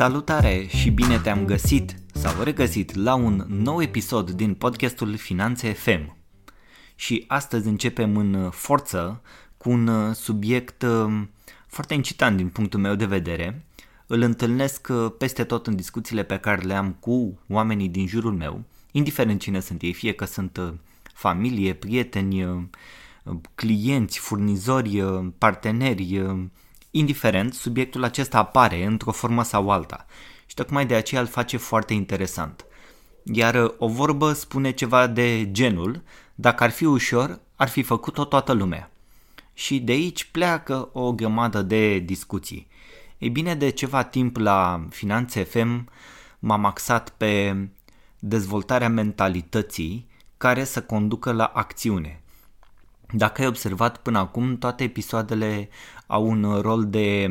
Salutare și bine te-am găsit sau regăsit la un nou episod din podcastul Finanțe FM. Și astăzi începem în forță cu un subiect um, foarte incitant din punctul meu de vedere. Îl întâlnesc uh, peste tot în discuțiile pe care le am cu oamenii din jurul meu, indiferent cine sunt ei, fie că sunt uh, familie, prieteni, uh, clienți, furnizori, parteneri, indiferent, subiectul acesta apare într-o formă sau alta și tocmai de aceea îl face foarte interesant. Iar o vorbă spune ceva de genul, dacă ar fi ușor, ar fi făcut-o toată lumea. Și de aici pleacă o grămadă de discuții. Ei bine, de ceva timp la Finanțe FM m-am axat pe dezvoltarea mentalității care să conducă la acțiune. Dacă ai observat până acum, toate episoadele au un rol de,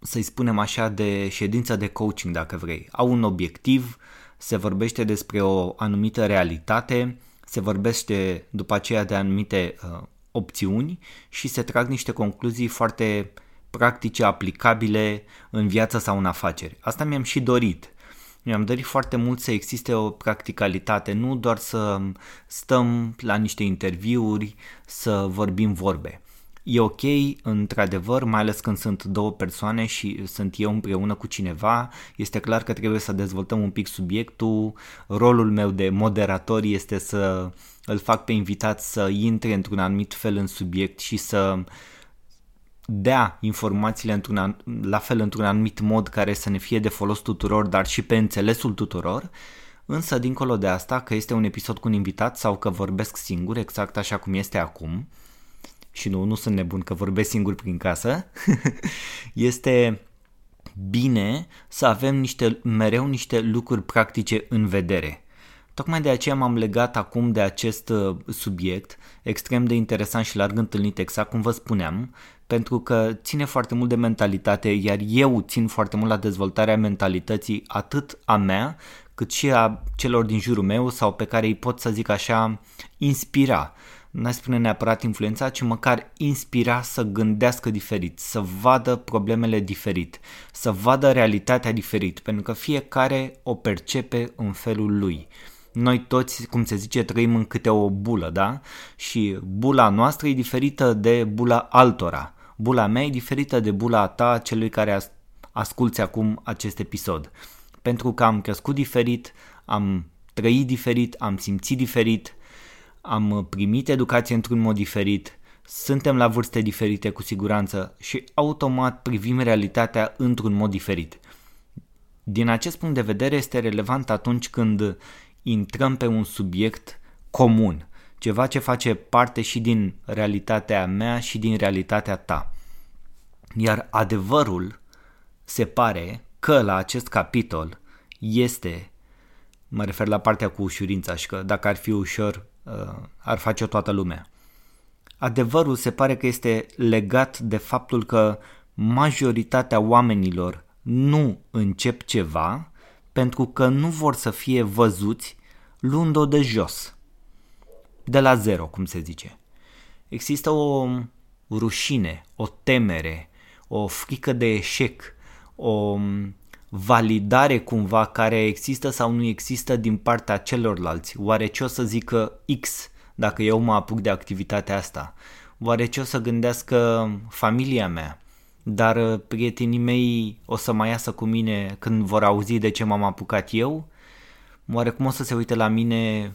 să-i spunem așa, de ședință de coaching, dacă vrei. Au un obiectiv, se vorbește despre o anumită realitate, se vorbește după aceea de anumite uh, opțiuni și se trag niște concluzii foarte practice, aplicabile în viață sau în afaceri. Asta mi-am și dorit. Mi-am dorit foarte mult să existe o practicalitate, nu doar să stăm la niște interviuri, să vorbim vorbe. E ok, într-adevăr, mai ales când sunt două persoane și sunt eu împreună cu cineva, este clar că trebuie să dezvoltăm un pic subiectul. Rolul meu de moderator este să îl fac pe invitat să intre într-un anumit fel în subiect și să dea informațiile într-un, la fel într-un anumit mod care să ne fie de folos tuturor, dar și pe înțelesul tuturor. Însă, dincolo de asta, că este un episod cu un invitat sau că vorbesc singur, exact așa cum este acum, și nu, nu sunt nebun că vorbesc singur prin casă, este bine să avem niște, mereu niște lucruri practice în vedere. Tocmai de aceea m-am legat acum de acest uh, subiect, extrem de interesant și larg întâlnit, exact cum vă spuneam, pentru că ține foarte mult de mentalitate, iar eu țin foarte mult la dezvoltarea mentalității atât a mea, cât și a celor din jurul meu sau pe care îi pot să zic așa inspira. N-aș spune neapărat influența, ci măcar inspira să gândească diferit, să vadă problemele diferit, să vadă realitatea diferit, pentru că fiecare o percepe în felul lui noi toți, cum se zice, trăim în câte o bulă, da? Și bula noastră e diferită de bula altora. Bula mea e diferită de bula ta, celui care asculți acum acest episod. Pentru că am crescut diferit, am trăit diferit, am simțit diferit, am primit educație într-un mod diferit, suntem la vârste diferite cu siguranță și automat privim realitatea într-un mod diferit. Din acest punct de vedere este relevant atunci când intrăm pe un subiect comun, ceva ce face parte și din realitatea mea și din realitatea ta. Iar adevărul se pare că la acest capitol este, mă refer la partea cu ușurința și că dacă ar fi ușor, uh, ar face-o toată lumea. Adevărul se pare că este legat de faptul că majoritatea oamenilor nu încep ceva pentru că nu vor să fie văzuți luând-o de jos, de la zero, cum se zice. Există o rușine, o temere, o frică de eșec, o validare cumva care există sau nu există din partea celorlalți. Oare ce o să zică X dacă eu mă apuc de activitatea asta? Oare ce o să gândească familia mea? Dar uh, prietenii mei o să mai iasă cu mine când vor auzi de ce m-am apucat eu? Oare cum o să se uite la mine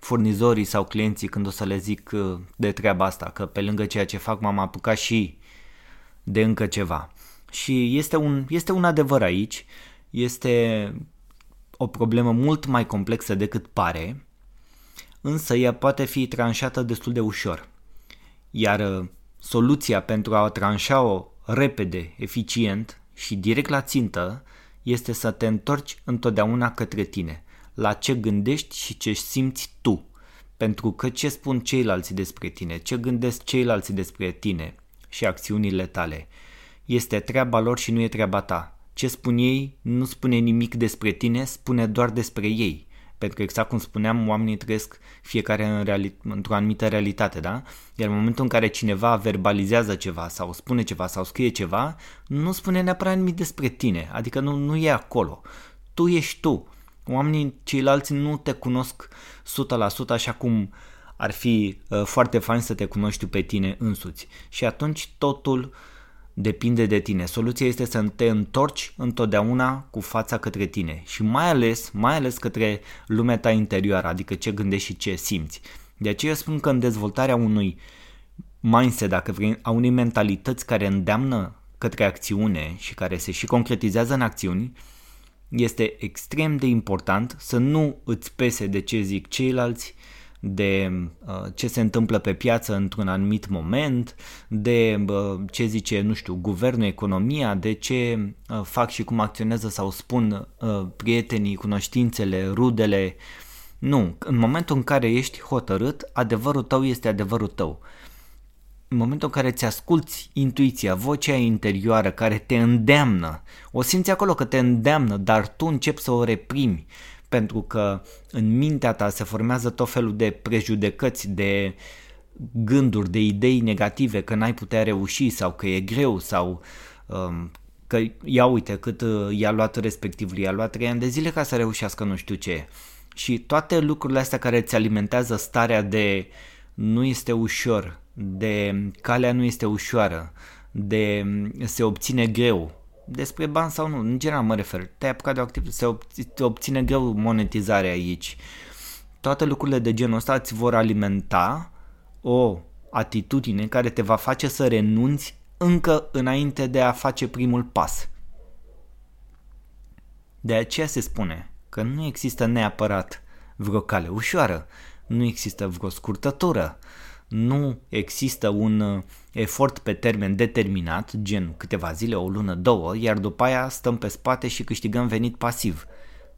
furnizorii sau clienții când o să le zic uh, de treaba asta, că pe lângă ceea ce fac m-am apucat și de încă ceva. Și este un, este un adevăr aici, este o problemă mult mai complexă decât pare, însă ea poate fi tranșată destul de ușor. Iar uh, soluția pentru a tranșa-o repede, eficient și direct la țintă este să te întorci întotdeauna către tine, la ce gândești și ce simți tu. Pentru că ce spun ceilalți despre tine, ce gândesc ceilalți despre tine și acțiunile tale, este treaba lor și nu e treaba ta. Ce spun ei nu spune nimic despre tine, spune doar despre ei. pentru că exact cum spuneam, oamenii trăiesc fiecare în reali- într-o anumită realitate, da? Iar în momentul în care cineva verbalizează ceva sau spune ceva sau scrie ceva, nu spune neapărat nimic despre tine, adică nu, nu e acolo. Tu ești tu. Oamenii ceilalți nu te cunosc 100% așa cum ar fi uh, foarte fain să te cunoști tu pe tine însuți. Și atunci totul uh, depinde de tine. Soluția este să te întorci întotdeauna cu fața către tine și mai ales, mai ales către lumea ta interioară, adică ce gândești și ce simți. De aceea spun că în dezvoltarea unui mindset, dacă vrei, a unei mentalități care îndeamnă către acțiune și care se și concretizează în acțiuni, este extrem de important să nu îți pese de ce zic ceilalți, de uh, ce se întâmplă pe piață într-un anumit moment, de uh, ce zice, nu știu, guvernul, economia, de ce uh, fac și cum acționează sau spun prietenii, cunoștințele, rudele. Nu, în momentul în care ești hotărât, adevărul tău este adevărul tău. În momentul în care îți asculți intuiția, vocea interioară care te îndeamnă, o simți acolo că te îndeamnă, dar tu începi să o reprimi pentru că în mintea ta se formează tot felul de prejudecăți, de gânduri, de idei negative că n-ai putea reuși sau că e greu sau um, că ia uite cât uh, i-a luat respectivul, i-a luat 3 ani de zile ca să reușească nu știu ce. Și toate lucrurile astea care îți alimentează starea de nu este ușor, de calea nu este ușoară, de se obține greu, despre bani sau nu, în general mă refer, te-ai apucat de o activitate, se obține greu monetizarea aici. Toate lucrurile de genul ăsta îți vor alimenta o atitudine care te va face să renunți încă înainte de a face primul pas. De aceea se spune că nu există neapărat vreo cale ușoară, nu există vreo scurtătură, nu există un uh, efort pe termen determinat, gen câteva zile, o lună, două, iar după aia stăm pe spate și câștigăm venit pasiv.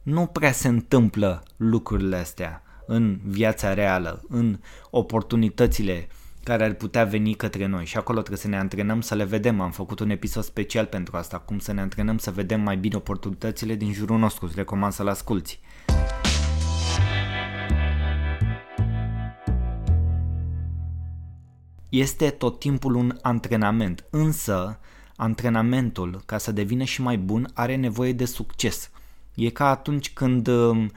Nu prea se întâmplă lucrurile astea în viața reală, în oportunitățile care ar putea veni către noi și acolo trebuie să ne antrenăm să le vedem. Am făcut un episod special pentru asta, cum să ne antrenăm să vedem mai bine oportunitățile din jurul nostru. Îți recomand să-l asculti. Este tot timpul un antrenament, însă antrenamentul, ca să devină și mai bun, are nevoie de succes. E ca atunci când um,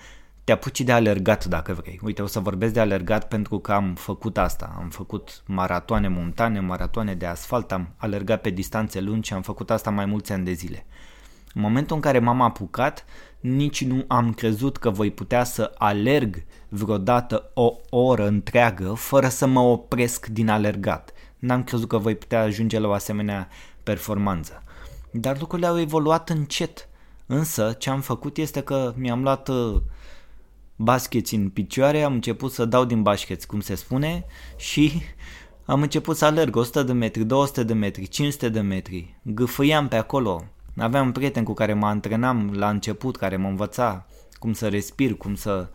te apuci de alergat dacă vrei. Uite, o să vorbesc de alergat pentru că am făcut asta. Am făcut maratoane montane, maratoane de asfalt, am alergat pe distanțe lungi și am făcut asta mai mulți ani de zile. În momentul în care m-am apucat, nici nu am crezut că voi putea să alerg vreodată o oră întreagă fără să mă opresc din alergat. N-am crezut că voi putea ajunge la o asemenea performanță. Dar lucrurile au evoluat încet. Însă ce am făcut este că mi-am luat uh, bascheți în picioare, am început să dau din bascheți, cum se spune, și am început să alerg 100 de metri, 200 de metri, 500 de metri. Gâfâiam pe acolo, Aveam un prieten cu care mă antrenam la început, care mă învăța cum să respir, cum să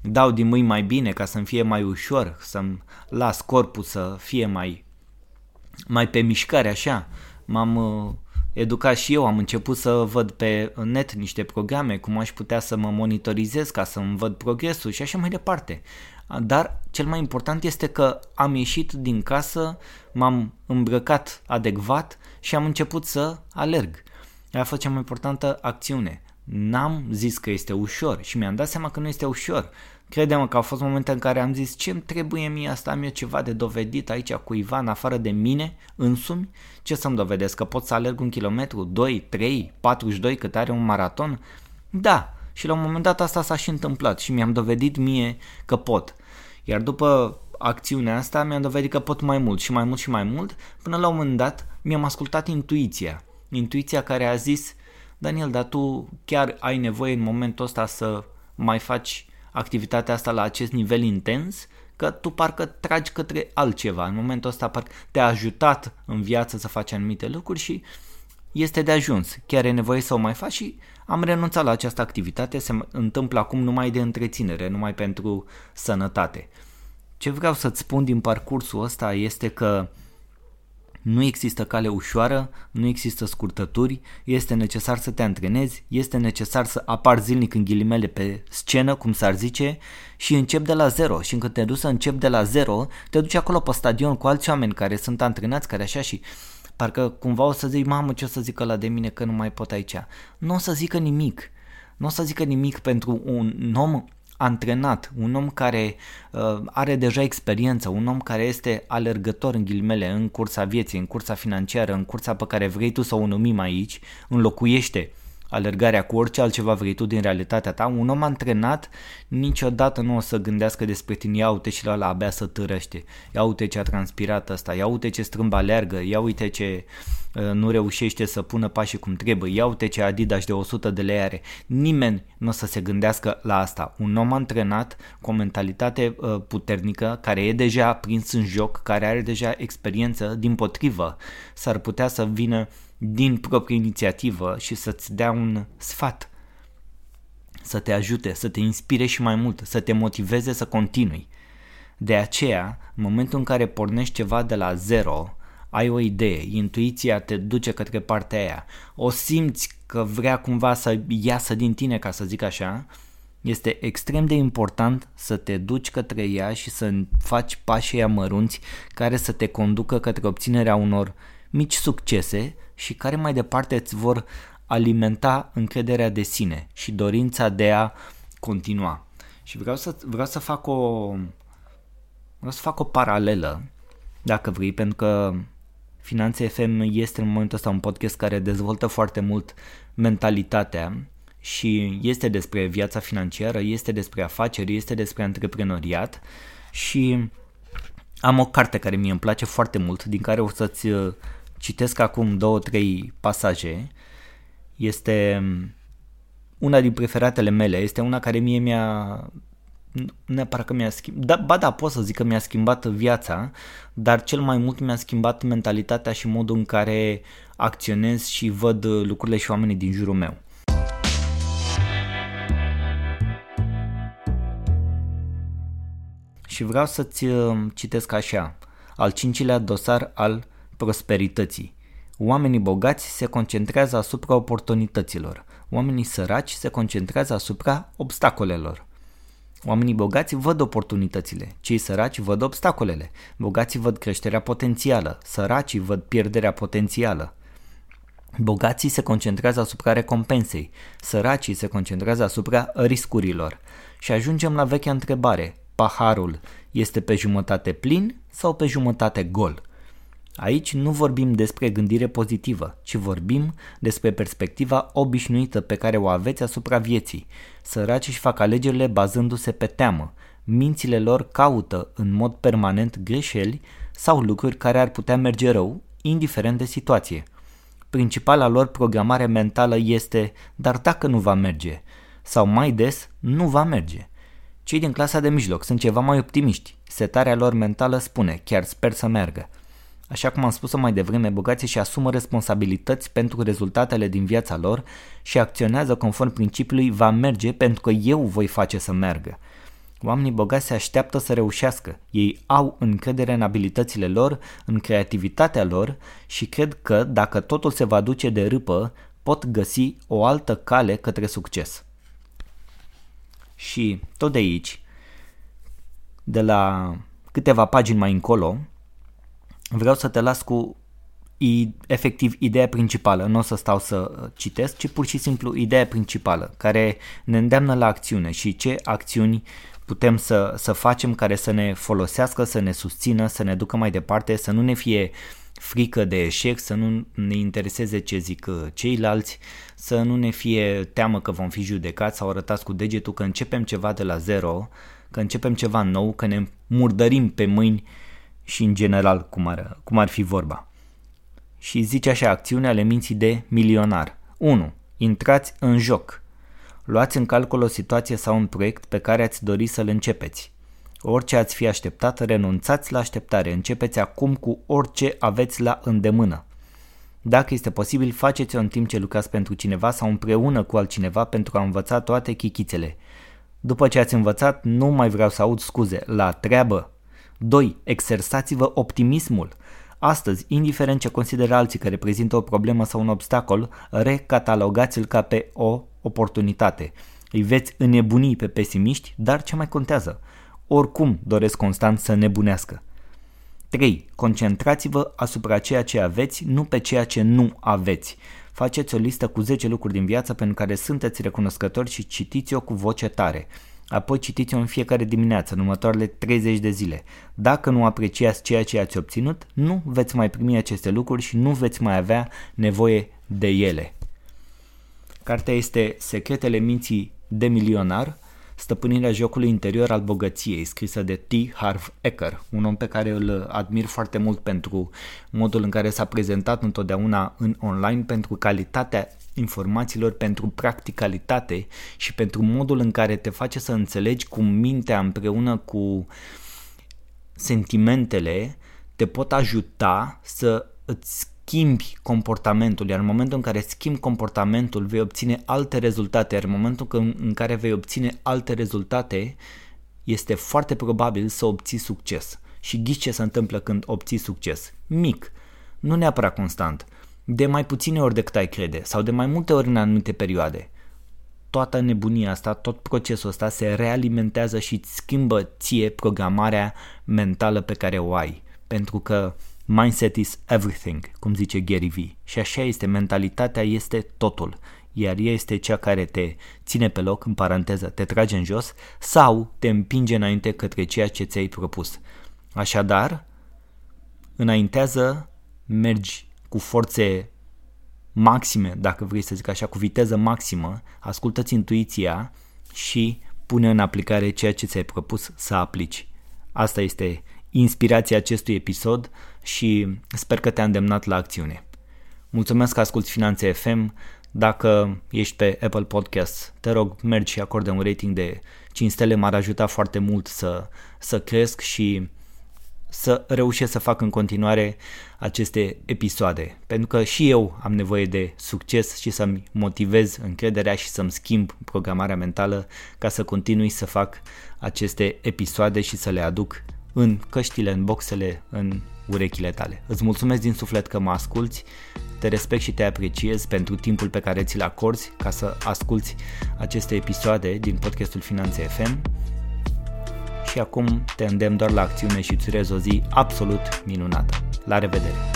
dau din mâini mai bine ca să-mi fie mai ușor, să-mi las corpul să fie mai, mai pe mișcare așa. M-am uh, educat și eu, am început să văd pe net niște programe, cum aș putea să mă monitorizez ca să-mi văd progresul și așa mai departe. Dar cel mai important este că am ieșit din casă, m-am îmbrăcat adecvat și am început să alerg. Aia a fost cea mai importantă acțiune. N-am zis că este ușor și mi-am dat seama că nu este ușor. Crede-mă că au fost momente în care am zis ce îmi trebuie mie asta, am eu ceva de dovedit aici cuiva în afară de mine însumi? Ce să-mi dovedesc? Că pot să alerg un kilometru, 2, 3, 42 cât are un maraton? Da, și la un moment dat asta s-a și întâmplat și mi-am dovedit mie că pot. Iar după acțiunea asta mi-am dovedit că pot mai mult și mai mult și mai mult, până la un moment dat mi-am ascultat intuiția intuiția care a zis, Daniel, dar tu chiar ai nevoie în momentul ăsta să mai faci activitatea asta la acest nivel intens, că tu parcă tragi către altceva. În momentul ăsta parcă te-a ajutat în viață să faci anumite lucruri și este de ajuns. Chiar e nevoie să o mai faci și am renunțat la această activitate. Se întâmplă acum numai de întreținere, numai pentru sănătate. Ce vreau să-ți spun din parcursul ăsta este că Nu există cale ușoară, nu există scurtături, este necesar să te antrenezi, este necesar să apar zilnic în ghilimele pe scenă, cum s-ar zice, și încep de la zero. Și când te duci să încep de la zero, te duci acolo pe stadion cu alți oameni care sunt antrenați, care așa și parcă cumva o să zic, mamă, ce o să zică la de mine că nu mai pot aici. Nu o să zică nimic. Nu o să zică nimic pentru un om antrenat, un om care uh, are deja experiență, un om care este alergător în ghilimele în cursa vieții, în cursa financiară, în cursa pe care vrei tu să o numim aici, înlocuiește alergarea cu orice altceva vrei tu din realitatea ta, un om antrenat niciodată nu o să gândească despre tine, ia uite și la ăla abia să târăște, ia uite ce a transpirat ăsta, ia uite ce strâmb aleargă, ia uite ce uh, nu reușește să pună pașii cum trebuie, ia uite ce Adidas de 100 de lei are. Nimeni nu o să se gândească la asta. Un om antrenat cu o mentalitate uh, puternică, care e deja prins în joc, care are deja experiență, din potrivă, s-ar putea să vină din proprie inițiativă și să-ți dea un sfat, să te ajute, să te inspire și mai mult, să te motiveze să continui. De aceea, în momentul în care pornești ceva de la zero, ai o idee, intuiția te duce către partea aia, o simți că vrea cumva să iasă din tine, ca să zic așa, este extrem de important să te duci către ea și să faci pașii mărunți care să te conducă către obținerea unor mici succese și care mai departe îți vor alimenta încrederea de sine și dorința de a continua. Și vreau să, vreau să fac o vreau să fac o paralelă, dacă vrei, pentru că Finanțe FM este în momentul ăsta un podcast care dezvoltă foarte mult mentalitatea și este despre viața financiară, este despre afaceri, este despre antreprenoriat și am o carte care mie îmi place foarte mult, din care o să-ți Citesc acum două, trei pasaje. Este mm, una din preferatele mele. Este una care mie mi-a nu neapărat că mi-a schimbat, da, ba da, pot să zic că mi-a schimbat viața, dar cel mai mult mi-a schimbat mentalitatea și modul în care acționez și văd lucrurile și oamenii din jurul meu. Și vreau să-ți uh, citesc așa, al cincilea dosar al prosperității. Oamenii bogați se concentrează asupra oportunităților, oamenii săraci se concentrează asupra obstacolelor. Oamenii bogați văd oportunitățile, cei săraci văd obstacolele, bogații văd creșterea potențială, săracii văd pierderea potențială. Bogații se concentrează asupra recompensei, săracii se concentrează asupra riscurilor. Și ajungem la vechea întrebare, paharul este pe jumătate plin sau pe jumătate gol? Aici nu vorbim despre gândire pozitivă, ci vorbim despre perspectiva obișnuită pe care o aveți asupra vieții. Săracii își fac alegerile bazându-se pe teamă. Mințile lor caută în mod permanent greșeli sau lucruri care ar putea merge rău, indiferent de situație. Principala lor programare mentală este, dar dacă nu va merge, sau mai des, nu va merge. Cei din clasa de mijloc sunt ceva mai optimiști. Setarea lor mentală spune, chiar sper să meargă. Așa cum am spus-o mai devreme, bogații și asumă responsabilități pentru rezultatele din viața lor și acționează conform principiului va merge pentru că eu voi face să meargă. Oamenii bogați se așteaptă să reușească. Ei au încredere în abilitățile lor, în creativitatea lor și cred că dacă totul se va duce de râpă, pot găsi o altă cale către succes. Și tot de aici, de la câteva pagini mai încolo, vreau să te las cu efectiv ideea principală, nu o să stau să citesc, ci pur și simplu ideea principală care ne îndeamnă la acțiune și ce acțiuni putem să, să facem care să ne folosească, să ne susțină, să ne ducă mai departe, să nu ne fie frică de eșec, să nu ne intereseze ce zic uh, ceilalți, să nu ne fie teamă că vom fi judecați sau arătați cu degetul că începem ceva de la zero, că începem ceva nou, că ne murdărim pe mâini și în general cum ar, cum ar fi vorba. Și zice așa, acțiunea ale minții de milionar. 1. Intrați în joc. Luați în calcul o situație sau un proiect pe care ați dori să-l începeți. Orice ați fi așteptat, renunțați la așteptare, începeți acum cu orice aveți la îndemână. Dacă este posibil, faceți-o în timp ce lucrați pentru cineva sau împreună cu altcineva pentru a învăța toate chichițele. După ce ați învățat, nu mai vreau să aud scuze, la treabă, 2. Exersați-vă optimismul. Astăzi, indiferent ce consideră alții că reprezintă o problemă sau un obstacol, recatalogați-l ca pe o oportunitate. Îi veți înnebuni pe pesimiști, dar ce mai contează? Oricum doresc constant să nebunească. 3. Concentrați-vă asupra ceea ce aveți, nu pe ceea ce nu aveți. Faceți o listă cu 10 lucruri din viață pentru care sunteți recunoscători și citiți-o cu voce tare. Apoi citiți-o în fiecare dimineață, în următoarele 30 de zile. Dacă nu apreciați ceea ce ați obținut, nu veți mai primi aceste lucruri și nu veți mai avea nevoie de ele. Cartea este Secretele minții de milionar, Stăpânirea jocului interior al bogăției, scrisă de T. Harv Eker, un om pe care îl admir foarte mult pentru modul în care s-a prezentat întotdeauna în online, pentru calitatea informațiilor, pentru practicalitate și pentru modul în care te face să înțelegi cum mintea împreună cu sentimentele te pot ajuta să îți schimbi comportamentul, iar în momentul în care schimbi comportamentul vei obține alte rezultate, iar în momentul în care vei obține alte rezultate este foarte probabil să obții succes. Și ghiți ce se întâmplă când obții succes? Mic, nu neapărat constant, de mai puține ori decât ai crede sau de mai multe ori în anumite perioade. Toată nebunia asta, tot procesul ăsta se realimentează și îți schimbă ție programarea mentală pe care o ai. Pentru că Mindset is everything, cum zice Gary Vee. Și așa este, mentalitatea este totul. Iar ea este cea care te ține pe loc, în paranteză, te trage în jos sau te împinge înainte către ceea ce ți-ai propus. Așadar, înaintează, mergi cu forțe maxime, dacă vrei să zic așa, cu viteză maximă, ascultă-ți intuiția și pune în aplicare ceea ce ți-ai propus să aplici. Asta este inspirația acestui episod și sper că te-a îndemnat la acțiune. Mulțumesc că asculti Finanțe FM. Dacă ești pe Apple Podcast, te rog, mergi și acorde un rating de 5 stele, m-ar ajuta foarte mult să, să cresc și să reușesc să fac în continuare aceste episoade. Pentru că și eu am nevoie de succes și să-mi motivez încrederea și să-mi schimb programarea mentală ca să continui să fac aceste episoade și să le aduc în căștile, în boxele, în urechile tale. Îți mulțumesc din suflet că mă asculți, te respect și te apreciez pentru timpul pe care ți-l acorzi ca să asculți aceste episoade din podcastul Finanțe FM și acum te îndemn doar la acțiune și îți urez o zi absolut minunată. La revedere!